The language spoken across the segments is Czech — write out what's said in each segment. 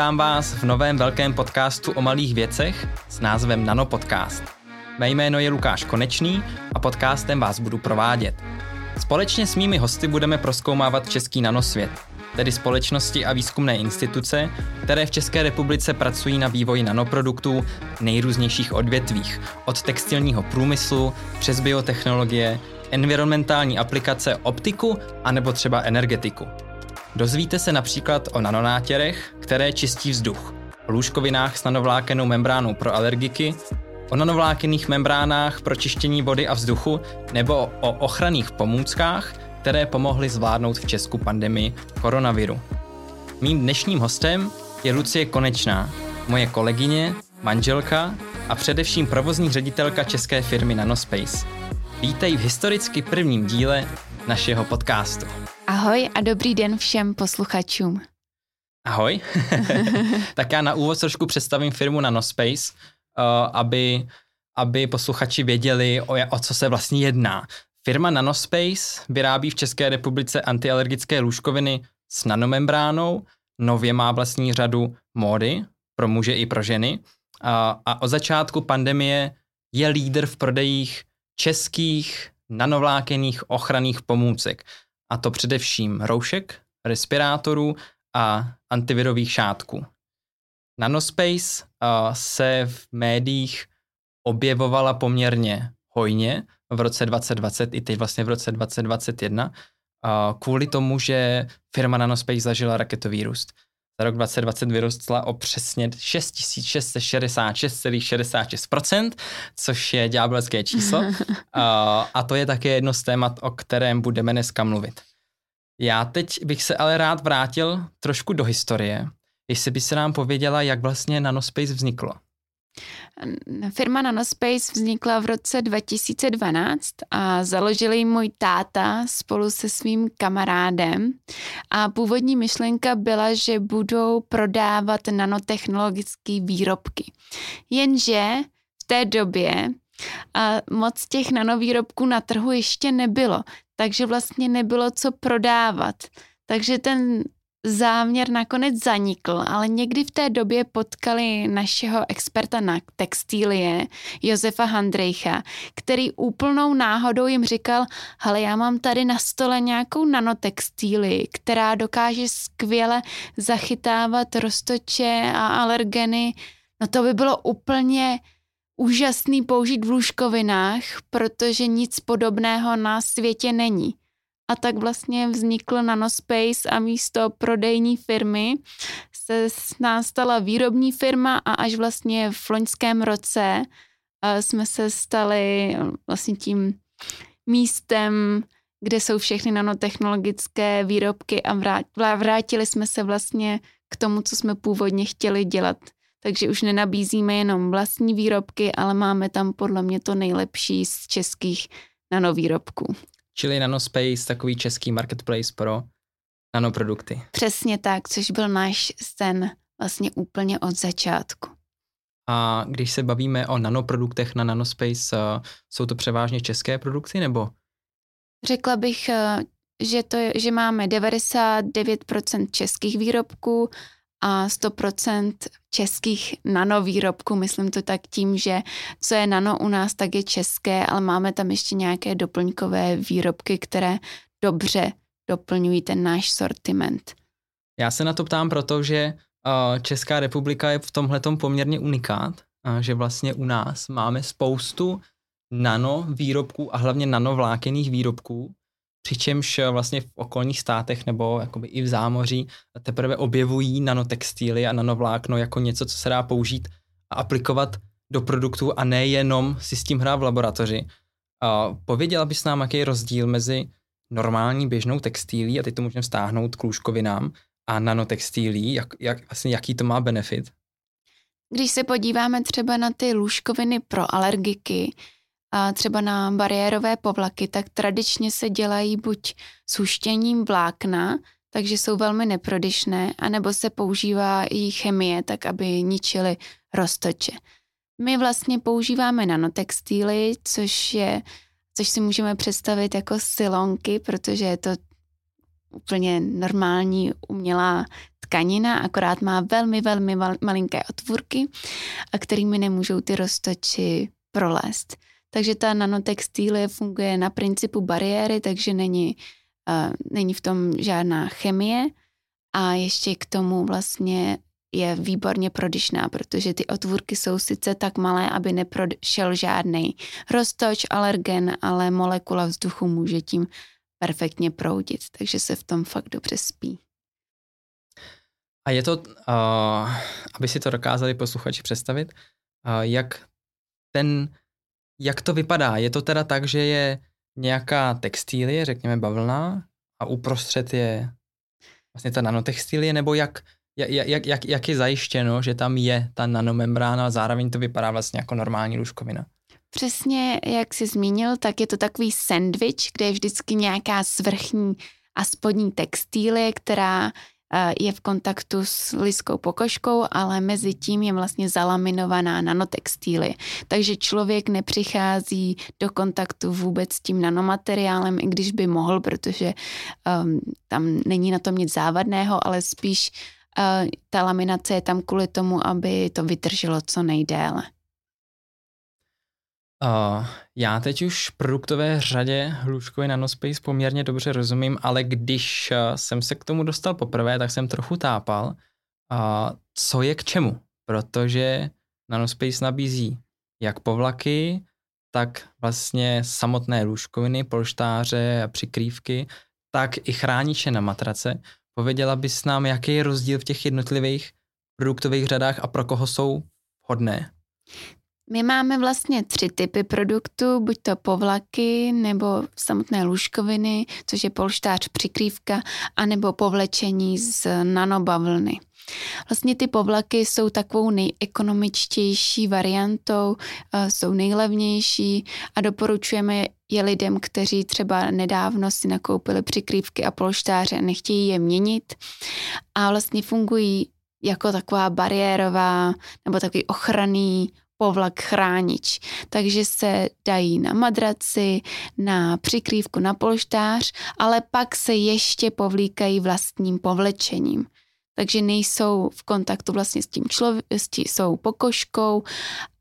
Vítám vás v novém velkém podcastu o malých věcech s názvem Nanopodcast. Mé jméno je Lukáš Konečný a podcastem vás budu provádět. Společně s mými hosty budeme proskoumávat český nanosvět, tedy společnosti a výzkumné instituce, které v České republice pracují na vývoji nanoproduktů v nejrůznějších odvětvích, od textilního průmyslu přes biotechnologie, environmentální aplikace optiku a nebo třeba energetiku. Dozvíte se například o nanonátěrech, které čistí vzduch, o lůžkovinách s nanovlákenou membránou pro alergiky, o nanovlákených membránách pro čištění vody a vzduchu nebo o ochranných pomůckách, které pomohly zvládnout v Česku pandemii koronaviru. Mým dnešním hostem je Lucie Konečná, moje kolegyně, manželka a především provozní ředitelka české firmy Nanospace. Vítej v historicky prvním díle našeho podcastu. Ahoj a dobrý den všem posluchačům. Ahoj. tak já na úvod trošku představím firmu Nanospace, uh, aby, aby posluchači věděli, o, o co se vlastně jedná. Firma Nanospace vyrábí v České republice antialergické lůžkoviny s nanomembránou, nově má vlastní řadu módy pro muže i pro ženy a, a od začátku pandemie je lídr v prodejích českých nanovlákených ochranných pomůcek a to především roušek, respirátorů a antivirových šátků. Nanospace uh, se v médiích objevovala poměrně hojně v roce 2020 i teď vlastně v roce 2021 uh, kvůli tomu, že firma Nanospace zažila raketový růst. Za rok 2020 vyrostla o přesně 6666,66%, což je ďábelské číslo. a to je také jedno z témat, o kterém budeme dneska mluvit. Já teď bych se ale rád vrátil trošku do historie. Jestli by se nám pověděla, jak vlastně Nanospace vzniklo. Firma Nanospace vznikla v roce 2012 a založil ji můj táta spolu se svým kamarádem a původní myšlenka byla, že budou prodávat nanotechnologické výrobky. Jenže v té době a moc těch nanovýrobků na trhu ještě nebylo, takže vlastně nebylo co prodávat. Takže ten záměr nakonec zanikl, ale někdy v té době potkali našeho experta na textílie, Josefa Handrejcha, který úplnou náhodou jim říkal, hele, já mám tady na stole nějakou nanotextíli, která dokáže skvěle zachytávat roztoče a alergeny. No to by bylo úplně úžasný použít v lůžkovinách, protože nic podobného na světě není a tak vlastně vznikl Nanospace a místo prodejní firmy se nás stala výrobní firma a až vlastně v loňském roce jsme se stali vlastně tím místem, kde jsou všechny nanotechnologické výrobky a vrátili jsme se vlastně k tomu, co jsme původně chtěli dělat. Takže už nenabízíme jenom vlastní výrobky, ale máme tam podle mě to nejlepší z českých nanovýrobků. Čili Nanospace, takový český marketplace pro nanoprodukty. Přesně tak, což byl náš sen vlastně úplně od začátku. A když se bavíme o nanoproduktech na Nanospace, eh, jsou to převážně české produkty nebo? Řekla bych, eh, že, to je, že máme 99% českých výrobků a 100% českých nanovýrobků. Myslím to tak tím, že co je nano u nás, tak je české, ale máme tam ještě nějaké doplňkové výrobky, které dobře doplňují ten náš sortiment. Já se na to ptám, protože Česká republika je v tomhle poměrně unikát, že vlastně u nás máme spoustu nano výrobků a hlavně nanovlákených výrobků, přičemž eh, vlastně v okolních státech nebo jakoby i v zámoří teprve objevují nanotextíly a nanovlákno jako něco, co se dá použít a aplikovat do produktů a nejenom si s tím hrát v laboratoři. A pověděla bys nám, jaký je rozdíl mezi normální běžnou textílí, a teď to můžeme stáhnout k lůžkovinám, a nanotextílí, jak, jak, vlastně jaký to má benefit? Když se podíváme třeba na ty lůžkoviny pro alergiky, a třeba na bariérové povlaky, tak tradičně se dělají buď suštěním vlákna, takže jsou velmi neprodyšné, anebo se používá i chemie, tak aby ničily roztoče. My vlastně používáme nanotextíly, což je, což si můžeme představit jako silonky, protože je to úplně normální umělá tkanina, akorát má velmi, velmi malinké otvůrky, a kterými nemůžou ty roztoči prolézt. Takže ta nanotextílie funguje na principu bariéry, takže není, uh, není v tom žádná chemie a ještě k tomu vlastně je výborně prodyšná, protože ty otvůrky jsou sice tak malé, aby neprošel žádný roztoč, alergen, ale molekula vzduchu může tím perfektně proudit, takže se v tom fakt dobře spí. A je to, uh, aby si to dokázali posluchači představit, uh, jak ten, jak to vypadá? Je to teda tak, že je nějaká textílie, řekněme bavlna, a uprostřed je vlastně ta nanotextílie, nebo jak, jak, jak, jak, jak je zajištěno, že tam je ta nanomembrána a zároveň to vypadá vlastně jako normální lůžkovina? Přesně jak jsi zmínil, tak je to takový sandwich, kde je vždycky nějaká svrchní a spodní textílie, která je v kontaktu s lidskou pokožkou, ale mezi tím je vlastně zalaminovaná nanotextílie. Takže člověk nepřichází do kontaktu vůbec s tím nanomateriálem, i když by mohl, protože um, tam není na tom nic závadného, ale spíš uh, ta laminace je tam kvůli tomu, aby to vydrželo co nejdéle. Uh, já teď už produktové řadě hluškový nanospace poměrně dobře rozumím, ale když uh, jsem se k tomu dostal poprvé, tak jsem trochu tápal, uh, co je k čemu, protože nanospace nabízí jak povlaky, tak vlastně samotné lůžkoviny, polštáře a přikrývky, tak i chrániče na matrace. Pověděla bys nám, jaký je rozdíl v těch jednotlivých produktových řadách a pro koho jsou vhodné? My máme vlastně tři typy produktů, buď to povlaky nebo samotné lůžkoviny, což je polštář přikrývka, anebo povlečení z nanobavlny. Vlastně ty povlaky jsou takovou nejekonomičtější variantou, eh, jsou nejlevnější a doporučujeme je lidem, kteří třeba nedávno si nakoupili přikrývky a polštáře a nechtějí je měnit a vlastně fungují jako taková bariérová nebo takový ochranný povlak chránič. Takže se dají na madraci, na přikrývku, na polštář, ale pak se ještě povlíkají vlastním povlečením. Takže nejsou v kontaktu vlastně s tím člověkem, jsou pokožkou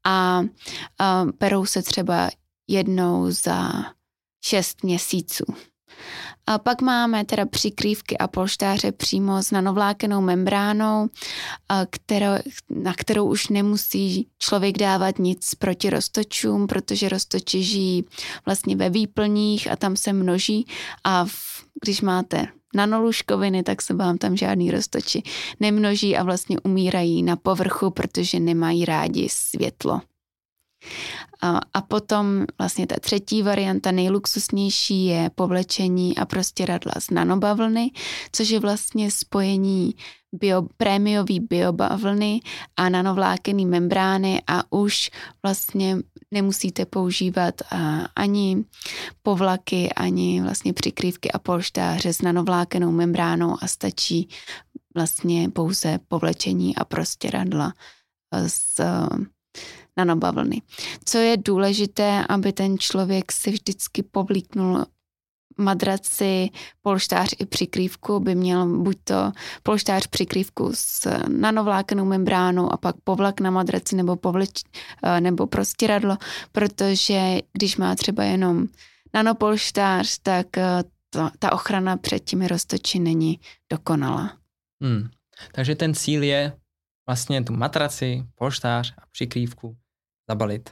a, a perou se třeba jednou za šest měsíců. A pak máme teda přikrývky a polštáře přímo s nanovlákenou membránou, kterou, na kterou už nemusí člověk dávat nic proti roztočům, protože roztoči žijí vlastně ve výplních a tam se množí a v, když máte nanoluškoviny, tak se vám tam žádný roztoči nemnoží a vlastně umírají na povrchu, protože nemají rádi světlo. A, a potom vlastně ta třetí varianta, nejluxusnější, je povlečení a prostěradla z nanobavlny, což je vlastně spojení bio, prémiový biobavlny a nanovlákený membrány a už vlastně nemusíte používat ani povlaky, ani vlastně přikrývky a polštáře s nanovlákenou membránou a stačí vlastně pouze povlečení a prostěradla s nanobavlny. Co je důležité, aby ten člověk si vždycky povlíknul madraci, polštář i přikrývku by měl buď to polštář přikrývku s nanovlákenou membránou a pak povlak na madraci nebo, povleč, eh, nebo prostěradlo, protože když má třeba jenom nanopolštář, tak eh, to, ta ochrana před těmi roztoči není dokonalá. Hmm. Takže ten cíl je vlastně tu matraci, polštář a přikrývku zabalit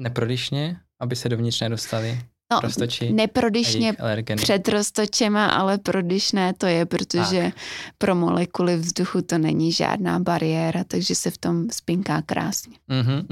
neprodyšně, aby se dovnitř nedostali no, roztoči neprodyšně před roztočema, ale prodyšné to je, protože tak. pro molekuly vzduchu to není žádná bariéra, takže se v tom spinká krásně. Mm-hmm.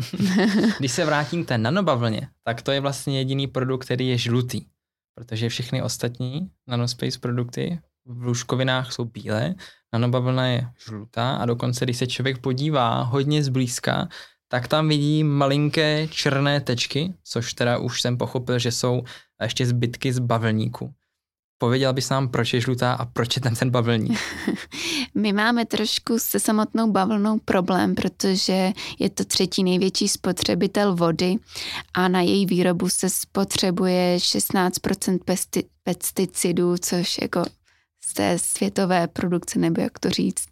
Když se vrátím k té nanobavlně, tak to je vlastně jediný produkt, který je žlutý, protože všechny ostatní nanospace produkty v lůžkovinách jsou bílé, nanobavlna je žlutá a dokonce, když se člověk podívá hodně zblízka, tak tam vidí malinké černé tečky, což teda už jsem pochopil, že jsou ještě zbytky z bavlníku. Pověděl bys nám, proč je žlutá a proč je ten ten bavlník? My máme trošku se samotnou bavlnou problém, protože je to třetí největší spotřebitel vody a na její výrobu se spotřebuje 16% pesti- pesticidů, což jako z té světové produkce, nebo jak to říct.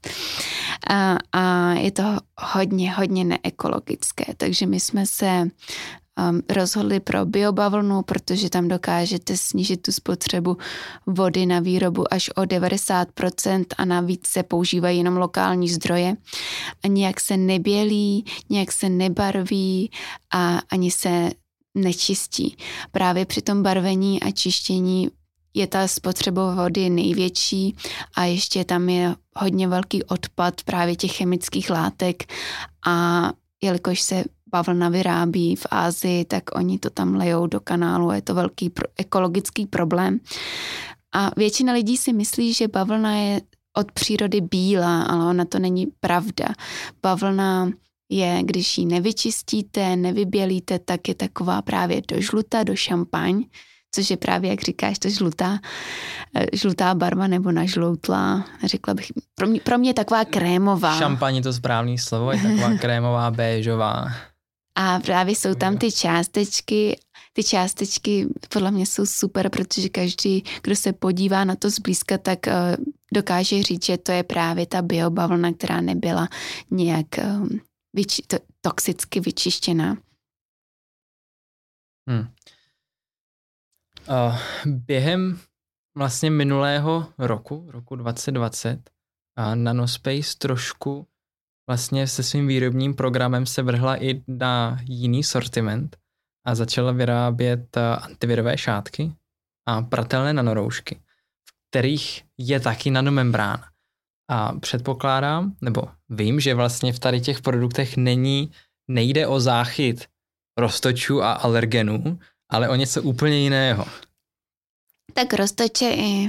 A, a je to hodně, hodně neekologické, takže my jsme se um, rozhodli pro biobavlnu, protože tam dokážete snížit tu spotřebu vody na výrobu až o 90% a navíc se používají jenom lokální zdroje. A nějak se nebělí, nějak se nebarví a ani se nečistí. Právě při tom barvení a čištění je ta spotřeba vody největší a ještě tam je hodně velký odpad právě těch chemických látek a jelikož se bavlna vyrábí v Ázii, tak oni to tam lejou do kanálu, je to velký pro, ekologický problém. A většina lidí si myslí, že bavlna je od přírody bílá, ale ona to není pravda. Bavlna je, když ji nevyčistíte, nevybělíte, tak je taková právě do žluta, do šampaň, což je právě, jak říkáš, to žlutá, eh, žlutá barva nebo nažloutlá, řekla bych, pro mě, pro mě je taková krémová. Šampaň je to správný slovo, je taková krémová, béžová. A právě jsou tam ty částečky, ty částečky podle mě jsou super, protože každý, kdo se podívá na to zblízka, tak uh, dokáže říct, že to je právě ta biobavlna, která nebyla nějak um, vyči- to, toxicky vyčištěná. Hmm. Uh, během vlastně minulého roku, roku 2020, a Nanospace trošku vlastně se svým výrobním programem se vrhla i na jiný sortiment a začala vyrábět antivirové šátky a pratelné nanoroušky, v kterých je taky nanomembrána. A předpokládám, nebo vím, že vlastně v tady těch produktech není, nejde o záchyt roztočů a alergenů, ale o něco úplně jiného. Tak roztoče i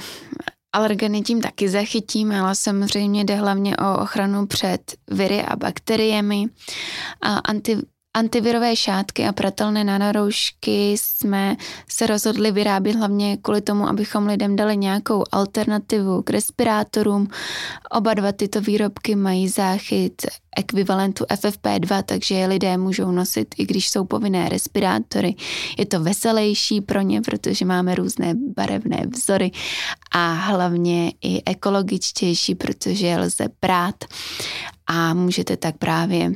alergeny tím taky zachytíme, ale samozřejmě jde hlavně o ochranu před viry a bakteriemi. A anti, Antivirové šátky a pratelné nanoroušky jsme se rozhodli vyrábět hlavně kvůli tomu, abychom lidem dali nějakou alternativu k respirátorům. Oba dva tyto výrobky mají záchyt ekvivalentu FFP2, takže je lidé můžou nosit, i když jsou povinné respirátory. Je to veselější pro ně, protože máme různé barevné vzory a hlavně i ekologičtější, protože je lze brát a můžete tak právě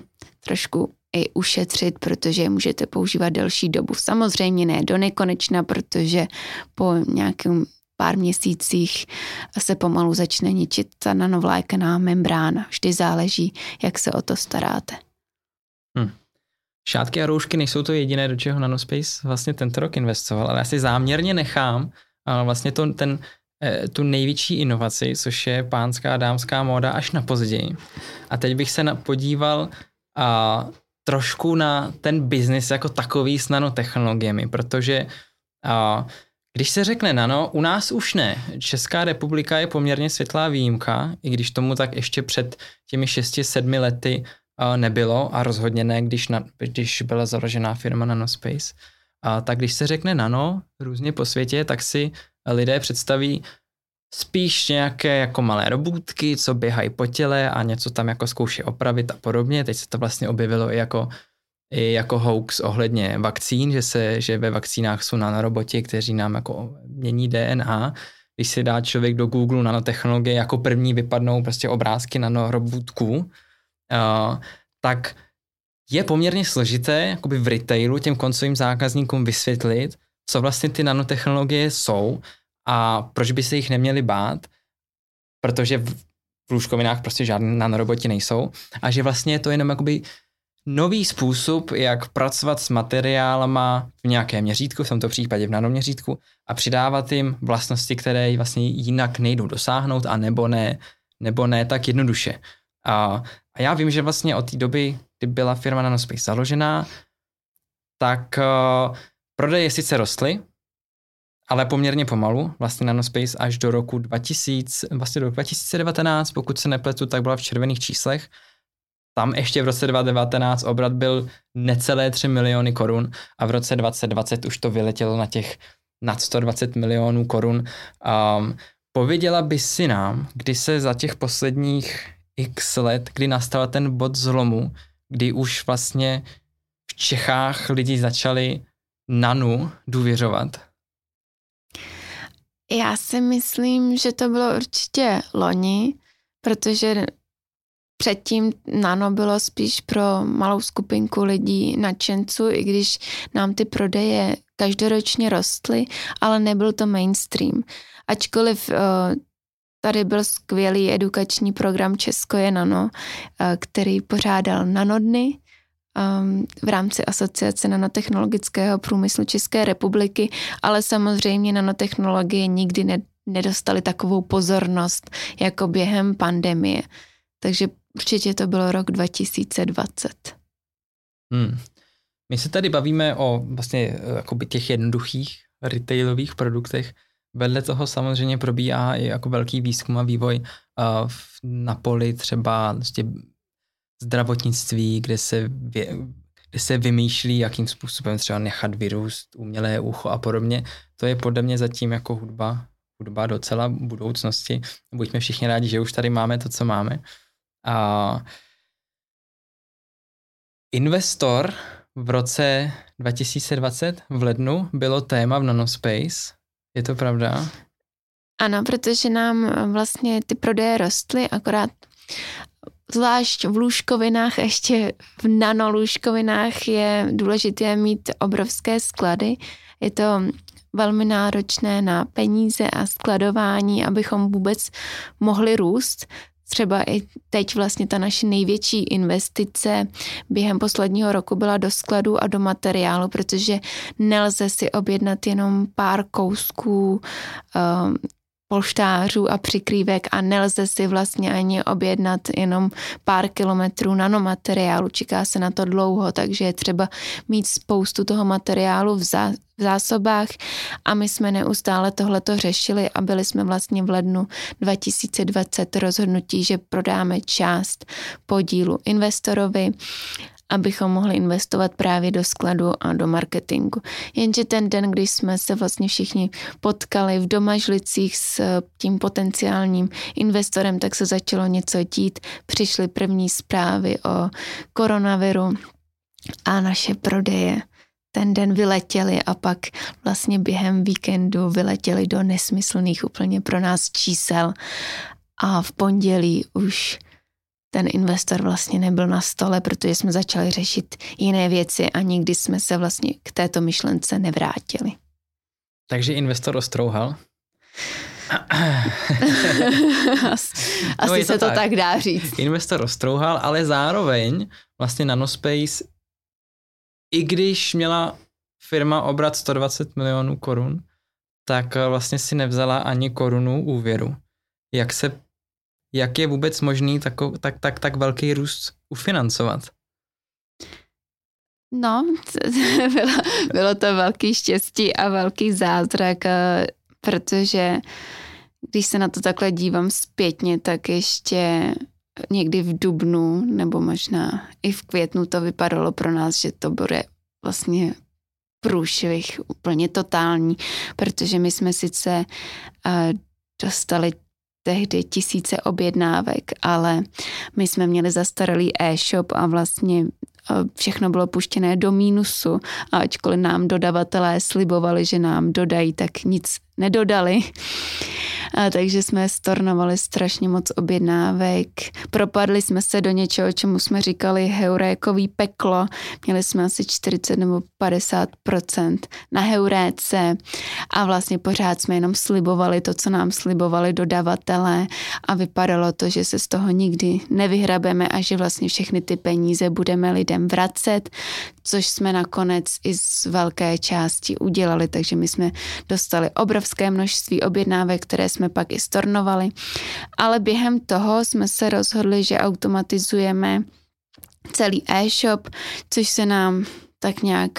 trošku i ušetřit, protože je můžete používat delší dobu. Samozřejmě ne do nekonečna, protože po nějakém pár měsících se pomalu začne ničit ta nanovlákená membrána. Vždy záleží, jak se o to staráte. Hmm. Šátky a roušky nejsou to jediné, do čeho Nanospace vlastně tento rok investoval, ale já si záměrně nechám vlastně to, ten, eh, tu největší inovaci, což je pánská a dámská móda až na později. A teď bych se podíval a trošku na ten biznis jako takový s nanotechnologiemi, protože když se řekne nano, u nás už ne. Česká republika je poměrně světlá výjimka, i když tomu tak ještě před těmi 6-7 lety nebylo a rozhodně ne, když, na, když byla založená firma Nanospace. A, tak když se řekne nano různě po světě, tak si lidé představí spíš nějaké jako malé robůtky, co běhají po těle a něco tam jako zkouší opravit a podobně. Teď se to vlastně objevilo i jako, i jako hoax ohledně vakcín, že, se, že ve vakcínách jsou nanoroboti, kteří nám jako mění DNA. Když si dá člověk do Google nanotechnologie, jako první vypadnou prostě obrázky nanorobůtků, uh, tak je poměrně složité jakoby v retailu těm koncovým zákazníkům vysvětlit, co vlastně ty nanotechnologie jsou a proč by se jich neměli bát, protože v, lůžkovinách prostě žádné nanoroboti nejsou a že vlastně je to jenom jakoby nový způsob, jak pracovat s materiálama v nějakém měřítku, v tomto případě v nanoměřítku a přidávat jim vlastnosti, které vlastně jinak nejdou dosáhnout a nebo ne, nebo ne tak jednoduše. A, a já vím, že vlastně od té doby, kdy byla firma Nanospace založená, tak uh, prodeje sice rostly, ale poměrně pomalu, vlastně Nanospace až do roku 2000, vlastně do roku 2019, pokud se nepletu, tak byla v červených číslech. Tam ještě v roce 2019 obrat byl necelé 3 miliony korun a v roce 2020 už to vyletělo na těch nad 120 milionů korun. Um, pověděla by si nám, kdy se za těch posledních x let, kdy nastal ten bod zlomu, kdy už vlastně v Čechách lidi začali nanu důvěřovat? Já si myslím, že to bylo určitě loni, protože předtím nano bylo spíš pro malou skupinku lidí nadšenců, i když nám ty prodeje každoročně rostly, ale nebyl to mainstream. Ačkoliv uh, tady byl skvělý edukační program Česko je nano, uh, který pořádal nanodny, v rámci Asociace nanotechnologického průmyslu České republiky, ale samozřejmě nanotechnologie nikdy ne, nedostali takovou pozornost jako během pandemie. Takže určitě to bylo rok 2020. Hmm. My se tady bavíme o vlastně eh, jakoby těch jednoduchých retailových produktech. Vedle toho samozřejmě probíhá i jako velký výzkum a vývoj uh, na poli třeba vlastně zdravotnictví, kde se, vě, kde se vymýšlí, jakým způsobem třeba nechat vyrůst umělé ucho a podobně. To je podle mě zatím jako hudba, hudba docela budoucnosti. Buďme všichni rádi, že už tady máme to, co máme. A investor v roce 2020 v lednu bylo téma v Nanospace. Je to pravda? Ano, protože nám vlastně ty prodeje rostly, akorát zvlášť v lůžkovinách, ještě v nanolůžkovinách je důležité mít obrovské sklady. Je to velmi náročné na peníze a skladování, abychom vůbec mohli růst. Třeba i teď vlastně ta naše největší investice během posledního roku byla do skladu a do materiálu, protože nelze si objednat jenom pár kousků um, polštářů a přikrývek a nelze si vlastně ani objednat jenom pár kilometrů nanomateriálu. Čeká se na to dlouho, takže je třeba mít spoustu toho materiálu v, zá, v zásobách a my jsme neustále tohleto řešili a byli jsme vlastně v lednu 2020 rozhodnutí, že prodáme část podílu investorovi abychom mohli investovat právě do skladu a do marketingu. Jenže ten den, když jsme se vlastně všichni potkali v domažlicích s tím potenciálním investorem, tak se začalo něco dít. Přišly první zprávy o koronaviru a naše prodeje ten den vyletěli a pak vlastně během víkendu vyletěli do nesmyslných úplně pro nás čísel a v pondělí už ten investor vlastně nebyl na stole, protože jsme začali řešit jiné věci a nikdy jsme se vlastně k této myšlence nevrátili. Takže investor ostrouhal? Asi no se to tak. tak dá říct. Investor ostrouhal, ale zároveň vlastně Nanospace, i když měla firma obrat 120 milionů korun, tak vlastně si nevzala ani korunu úvěru. Jak se jak je vůbec možný tako, tak, tak, tak velký růst ufinancovat? No, bylo, bylo to velký štěstí a velký zázrak, eh, protože když se na to takhle dívám zpětně, tak ještě někdy v dubnu nebo možná i v květnu to vypadalo pro nás, že to bude vlastně průšvih úplně totální, protože my jsme sice uh, dostali tehdy tisíce objednávek, ale my jsme měli zastaralý e-shop a vlastně všechno bylo puštěné do mínusu a ačkoliv nám dodavatelé slibovali, že nám dodají, tak nic nedodali. A takže jsme stornovali strašně moc objednávek. Propadli jsme se do něčeho, čemu jsme říkali heurékový peklo. Měli jsme asi 40 nebo 50% na heuréce a vlastně pořád jsme jenom slibovali to, co nám slibovali dodavatelé a vypadalo to, že se z toho nikdy nevyhrabeme a že vlastně všechny ty peníze budeme lidem vracet, což jsme nakonec i z velké části udělali, takže my jsme dostali obrovské množství objednávek, které jsme pak i stornovali, ale během toho jsme se rozhodli, že automatizujeme celý e-shop, což se nám tak nějak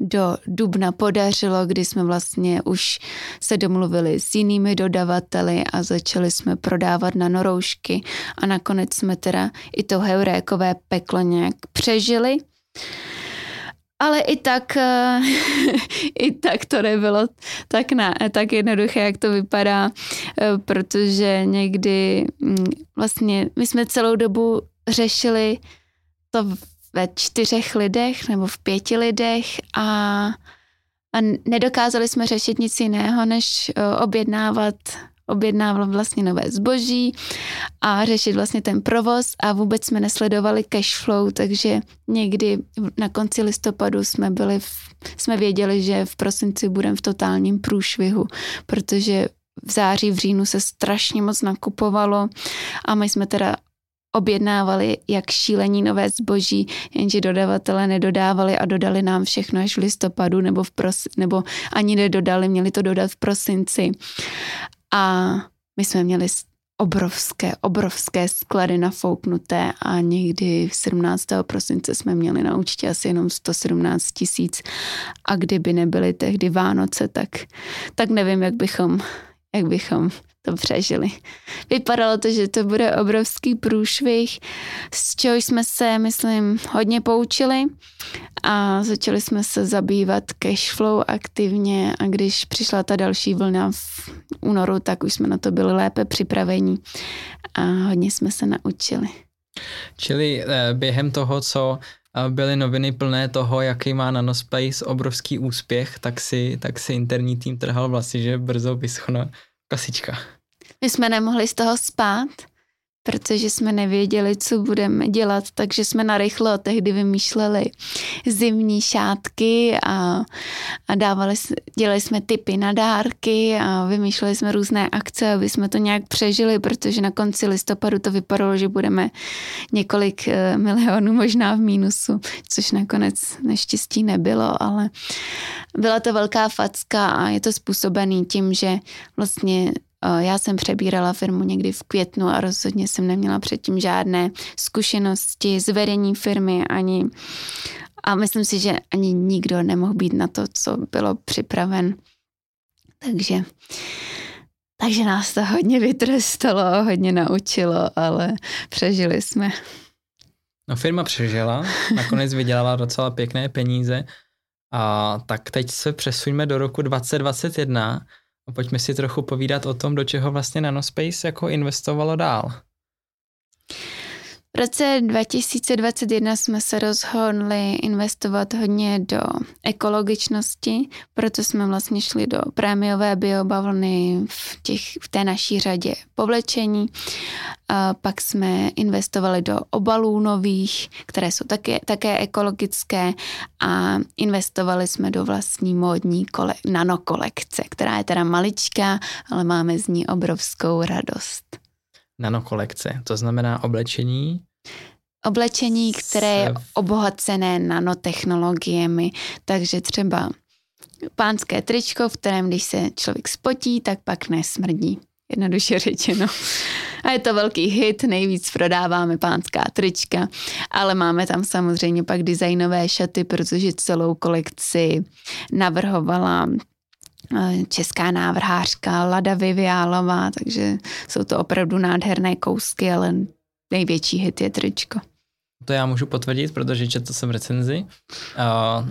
do dubna podařilo, kdy jsme vlastně už se domluvili s jinými dodavateli a začali jsme prodávat na noroušky a nakonec jsme teda i to heurékové peklo nějak přežili. Ale i tak, eh, i tak to nebylo tak, na, tak jednoduché, jak to vypadá, eh, protože někdy mm, vlastně my jsme celou dobu řešili to ve čtyřech lidech nebo v pěti lidech a a nedokázali jsme řešit nic jiného, než objednávat objednávat vlastně nové zboží a řešit vlastně ten provoz a vůbec jsme nesledovali cash flow, takže někdy na konci listopadu jsme byli, v, jsme věděli, že v prosinci budeme v totálním průšvihu, protože v září, v říjnu se strašně moc nakupovalo a my jsme teda objednávali jak šílení nové zboží, jenže dodavatele nedodávali a dodali nám všechno až v listopadu nebo, v pros, nebo ani nedodali, měli to dodat v prosinci. A my jsme měli obrovské, obrovské sklady nafouknuté a někdy 17. prosince jsme měli na účtě asi jenom 117 tisíc a kdyby nebyly tehdy Vánoce, tak, tak nevím, jak bychom, jak bychom to přežili. Vypadalo to, že to bude obrovský průšvih, z čeho jsme se, myslím, hodně poučili a začali jsme se zabývat cash flow aktivně a když přišla ta další vlna v únoru, tak už jsme na to byli lépe připraveni a hodně jsme se naučili. Čili eh, během toho, co eh, byly noviny plné toho, jaký má Nanospace obrovský úspěch, tak si, tak si interní tým trhal vlastně, že brzo vyschne kasička. My jsme nemohli z toho spát, protože jsme nevěděli, co budeme dělat, takže jsme narychlo tehdy vymýšleli zimní šátky a, a dávali, dělali jsme typy na dárky a vymýšleli jsme různé akce, aby jsme to nějak přežili, protože na konci listopadu to vypadalo, že budeme několik eh, milionů možná v mínusu, což nakonec neštěstí nebylo, ale byla to velká facka a je to způsobený tím, že vlastně já jsem přebírala firmu někdy v květnu a rozhodně jsem neměla předtím žádné zkušenosti z vedení firmy ani a myslím si, že ani nikdo nemohl být na to, co bylo připraven. Takže, takže nás to hodně vytrestalo, hodně naučilo, ale přežili jsme. No firma přežila, nakonec vydělala docela pěkné peníze a tak teď se přesuňme do roku 2021 a pojďme si trochu povídat o tom, do čeho vlastně Nanospace jako investovalo dál. V roce 2021 jsme se rozhodli investovat hodně do ekologičnosti, proto jsme vlastně šli do prémiové biobavlny v, těch, v té naší řadě povlečení. A pak jsme investovali do obalů nových, které jsou také, také ekologické a investovali jsme do vlastní módní kole, nanokolekce, která je teda maličká, ale máme z ní obrovskou radost nanokolekce, to znamená oblečení? Oblečení, které je obohacené nanotechnologiemi, takže třeba pánské tričko, v kterém když se člověk spotí, tak pak nesmrdí. Jednoduše řečeno. A je to velký hit, nejvíc prodáváme pánská trička, ale máme tam samozřejmě pak designové šaty, protože celou kolekci navrhovala česká návrhářka Lada Viviálová, takže jsou to opravdu nádherné kousky, ale největší hit je tričko. To já můžu potvrdit, protože četl jsem recenzi. Uh,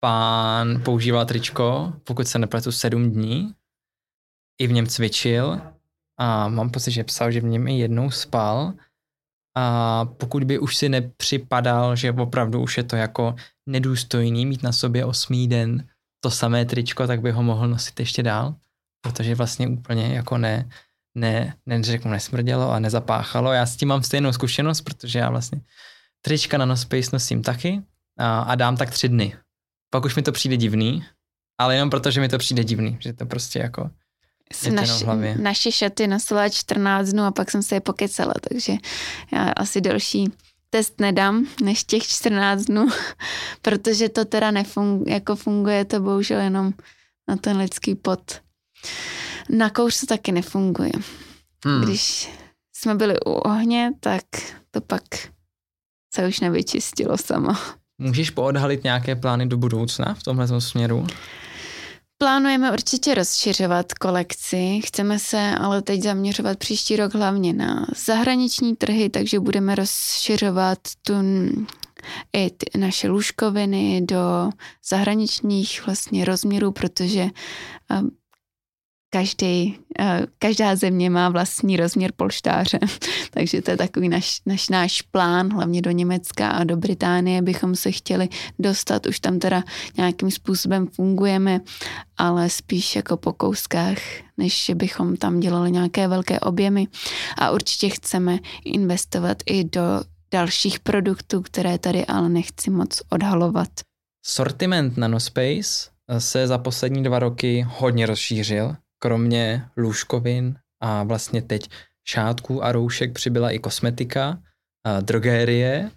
pán používal tričko, pokud se nepletu, sedm dní. I v něm cvičil a mám pocit, že psal, že v něm i jednou spal. A pokud by už si nepřipadal, že opravdu už je to jako nedůstojný mít na sobě osmý den to samé tričko, tak by ho mohl nosit ještě dál, protože vlastně úplně jako ne, ne, neřeknu, nesmrdělo a nezapáchalo. Já s tím mám stejnou zkušenost, protože já vlastně trička na Nospace nosím taky a, a dám tak tři dny. Pak už mi to přijde divný, ale jenom proto, že mi to přijde divný, že to prostě jako jsem naš, naši šaty nosila 14 dnů a pak jsem se je pokecala, takže já asi další test nedám než těch 14 dnů, protože to teda nefunguje, jako funguje to bohužel jenom na ten lidský pot. Na kouř to taky nefunguje. Hmm. Když jsme byli u ohně, tak to pak se už nevyčistilo samo. Můžeš poodhalit nějaké plány do budoucna v tomhle směru? Plánujeme určitě rozšiřovat kolekci, chceme se ale teď zaměřovat příští rok hlavně na zahraniční trhy, takže budeme rozšiřovat tu i ty naše lůžkoviny do zahraničních vlastně rozměrů, protože každý, eh, každá země má vlastní rozměr polštáře, takže to je takový naš, naš, náš plán, hlavně do Německa a do Británie bychom se chtěli dostat, už tam teda nějakým způsobem fungujeme, ale spíš jako po kouskách, než bychom tam dělali nějaké velké objemy. A určitě chceme investovat i do dalších produktů, které tady ale nechci moc odhalovat. Sortiment Nanospace se za poslední dva roky hodně rozšířil kromě lůžkovin a vlastně teď šátků a roušek přibyla i kosmetika, drogérie,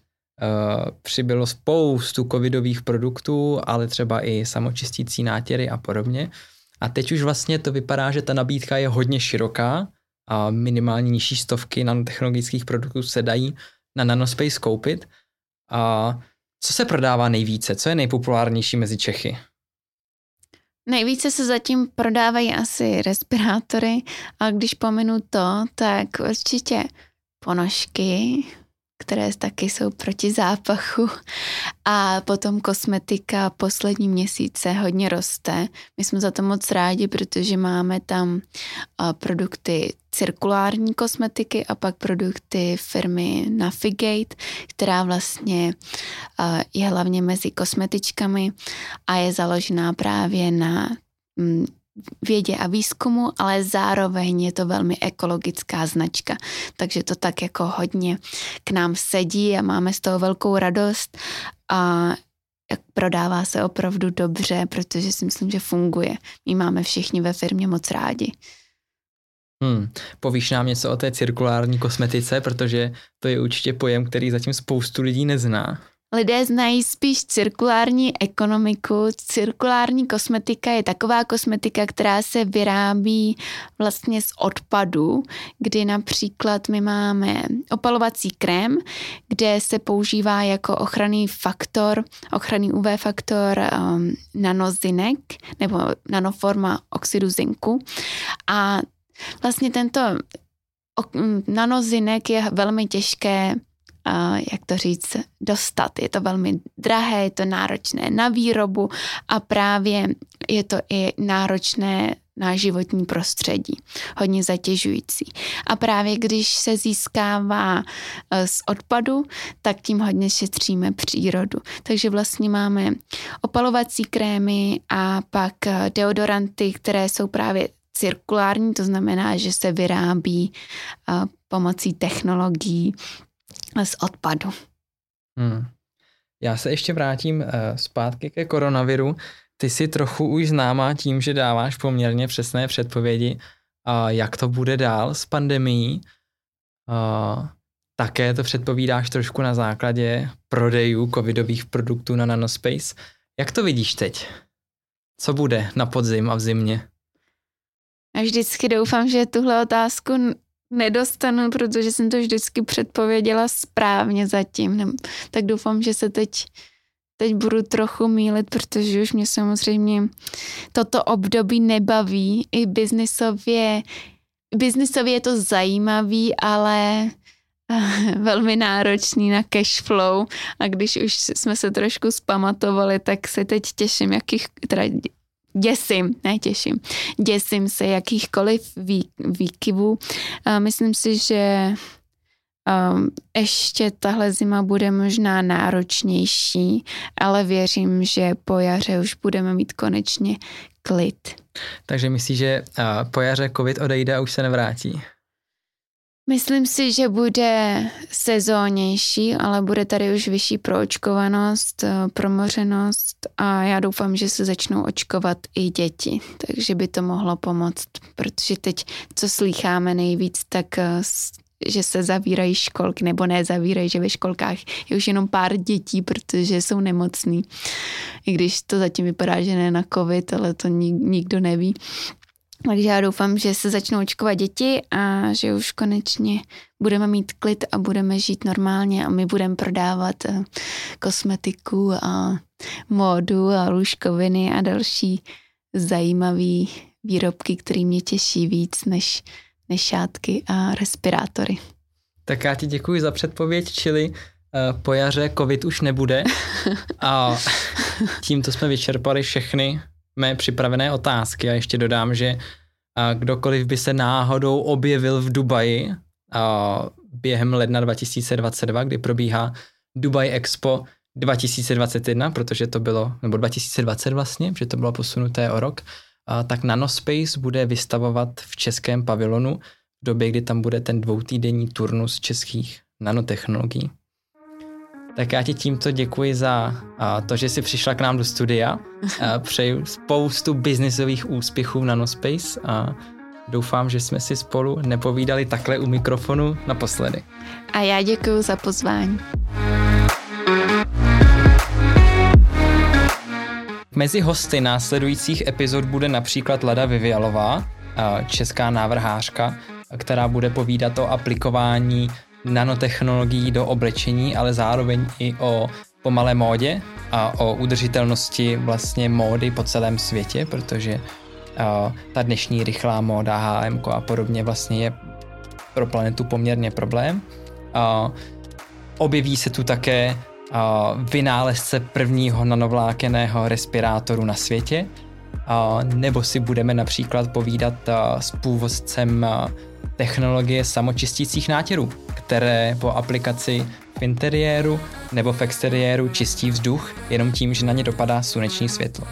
přibylo spoustu covidových produktů, ale třeba i samočistící nátěry a podobně. A teď už vlastně to vypadá, že ta nabídka je hodně široká a minimálně nižší stovky nanotechnologických produktů se dají na Nanospace koupit. A co se prodává nejvíce? Co je nejpopulárnější mezi Čechy? Nejvíce se zatím prodávají asi respirátory, a když pominu to, tak určitě ponožky, které taky jsou proti zápachu. A potom kosmetika poslední měsíce hodně roste. My jsme za to moc rádi, protože máme tam produkty cirkulární kosmetiky a pak produkty firmy Navigate, která vlastně je hlavně mezi kosmetičkami a je založená právě na mm, vědě a výzkumu, ale zároveň je to velmi ekologická značka. Takže to tak jako hodně k nám sedí a máme z toho velkou radost a prodává se opravdu dobře, protože si myslím, že funguje. My máme všichni ve firmě moc rádi. Hmm. Povíš nám něco o té cirkulární kosmetice, protože to je určitě pojem, který zatím spoustu lidí nezná. Lidé znají spíš cirkulární ekonomiku. Cirkulární kosmetika je taková kosmetika, která se vyrábí vlastně z odpadu, kdy například my máme opalovací krém, kde se používá jako ochranný faktor, ochranný UV faktor um, nanozinek nebo nanoforma oxidu zinku. A vlastně tento nanozinek je velmi těžké jak to říct, dostat. Je to velmi drahé, je to náročné na výrobu a právě je to i náročné na životní prostředí, hodně zatěžující. A právě když se získává e, z odpadu, tak tím hodně šetříme přírodu. Takže vlastně máme opalovací krémy a pak e, deodoranty, které jsou právě cirkulární, to znamená, že se vyrábí e, pomocí technologií z odpadu. Hmm. Já se ještě vrátím uh, zpátky ke koronaviru. Ty jsi trochu už známá tím, že dáváš poměrně přesné předpovědi, uh, jak to bude dál s pandemií. Uh, také to předpovídáš trošku na základě prodejů covidových produktů na Nanospace. Jak to vidíš teď? Co bude na podzim a v zimě? Já vždycky doufám, že tuhle otázku nedostanu, protože jsem to vždycky předpověděla správně zatím. Tak doufám, že se teď, teď budu trochu mílit, protože už mě samozřejmě toto období nebaví. I biznisově, biznisově je to zajímavý, ale velmi náročný na cash flow a když už jsme se trošku spamatovali, tak se teď těším, jakých, teda děsím, ne těším, děsím se jakýchkoliv vý, výkyvů. Myslím si, že um, ještě tahle zima bude možná náročnější, ale věřím, že po jaře už budeme mít konečně klid. Takže myslíš, že po jaře covid odejde a už se nevrátí? Myslím si, že bude sezónější, ale bude tady už vyšší proočkovanost, eh, promořenost a já doufám, že se začnou očkovat i děti, takže by to mohlo pomoct, protože teď, co slýcháme nejvíc, tak eh, že se zavírají školky, nebo ne zavírají, že ve školkách je už jenom pár dětí, protože jsou nemocný. I když to zatím vypadá, že ne na covid, ale to nikdo neví. Takže já doufám, že se začnou očkovat děti a že už konečně budeme mít klid a budeme žít normálně a my budeme prodávat eh, kosmetiku a módu a lůžkoviny a další zajímavé výrobky, které mě těší víc než, než šátky a respirátory. Tak já ti děkuji za předpověď, čili uh, po jaře covid už nebude a tímto jsme vyčerpali všechny mé připravené otázky a ještě dodám, že kdokoliv by se náhodou objevil v Dubaji během ledna 2022, kdy probíhá Dubai Expo 2021, protože to bylo, nebo 2020 vlastně, že to bylo posunuté o rok, tak Nanospace bude vystavovat v českém pavilonu v době, kdy tam bude ten dvoutýdenní turnus českých nanotechnologií. Tak já ti tímto děkuji za to, že jsi přišla k nám do studia. Přeju spoustu biznisových úspěchů v Nanospace a doufám, že jsme si spolu nepovídali takhle u mikrofonu naposledy. A já děkuji za pozvání. Mezi hosty následujících epizod bude například Lada Vivialová, česká návrhářka, která bude povídat o aplikování nanotechnologií do oblečení, ale zároveň i o pomalé módě a o udržitelnosti vlastně módy po celém světě, protože uh, ta dnešní rychlá móda HM a podobně vlastně je pro planetu poměrně problém. Uh, objeví se tu také uh, vynálezce prvního nanovlákeného respirátoru na světě, uh, nebo si budeme například povídat uh, s původcem uh, technologie samočistících nátěrů, které po aplikaci v interiéru nebo v exteriéru čistí vzduch jenom tím, že na ně dopadá sluneční světlo.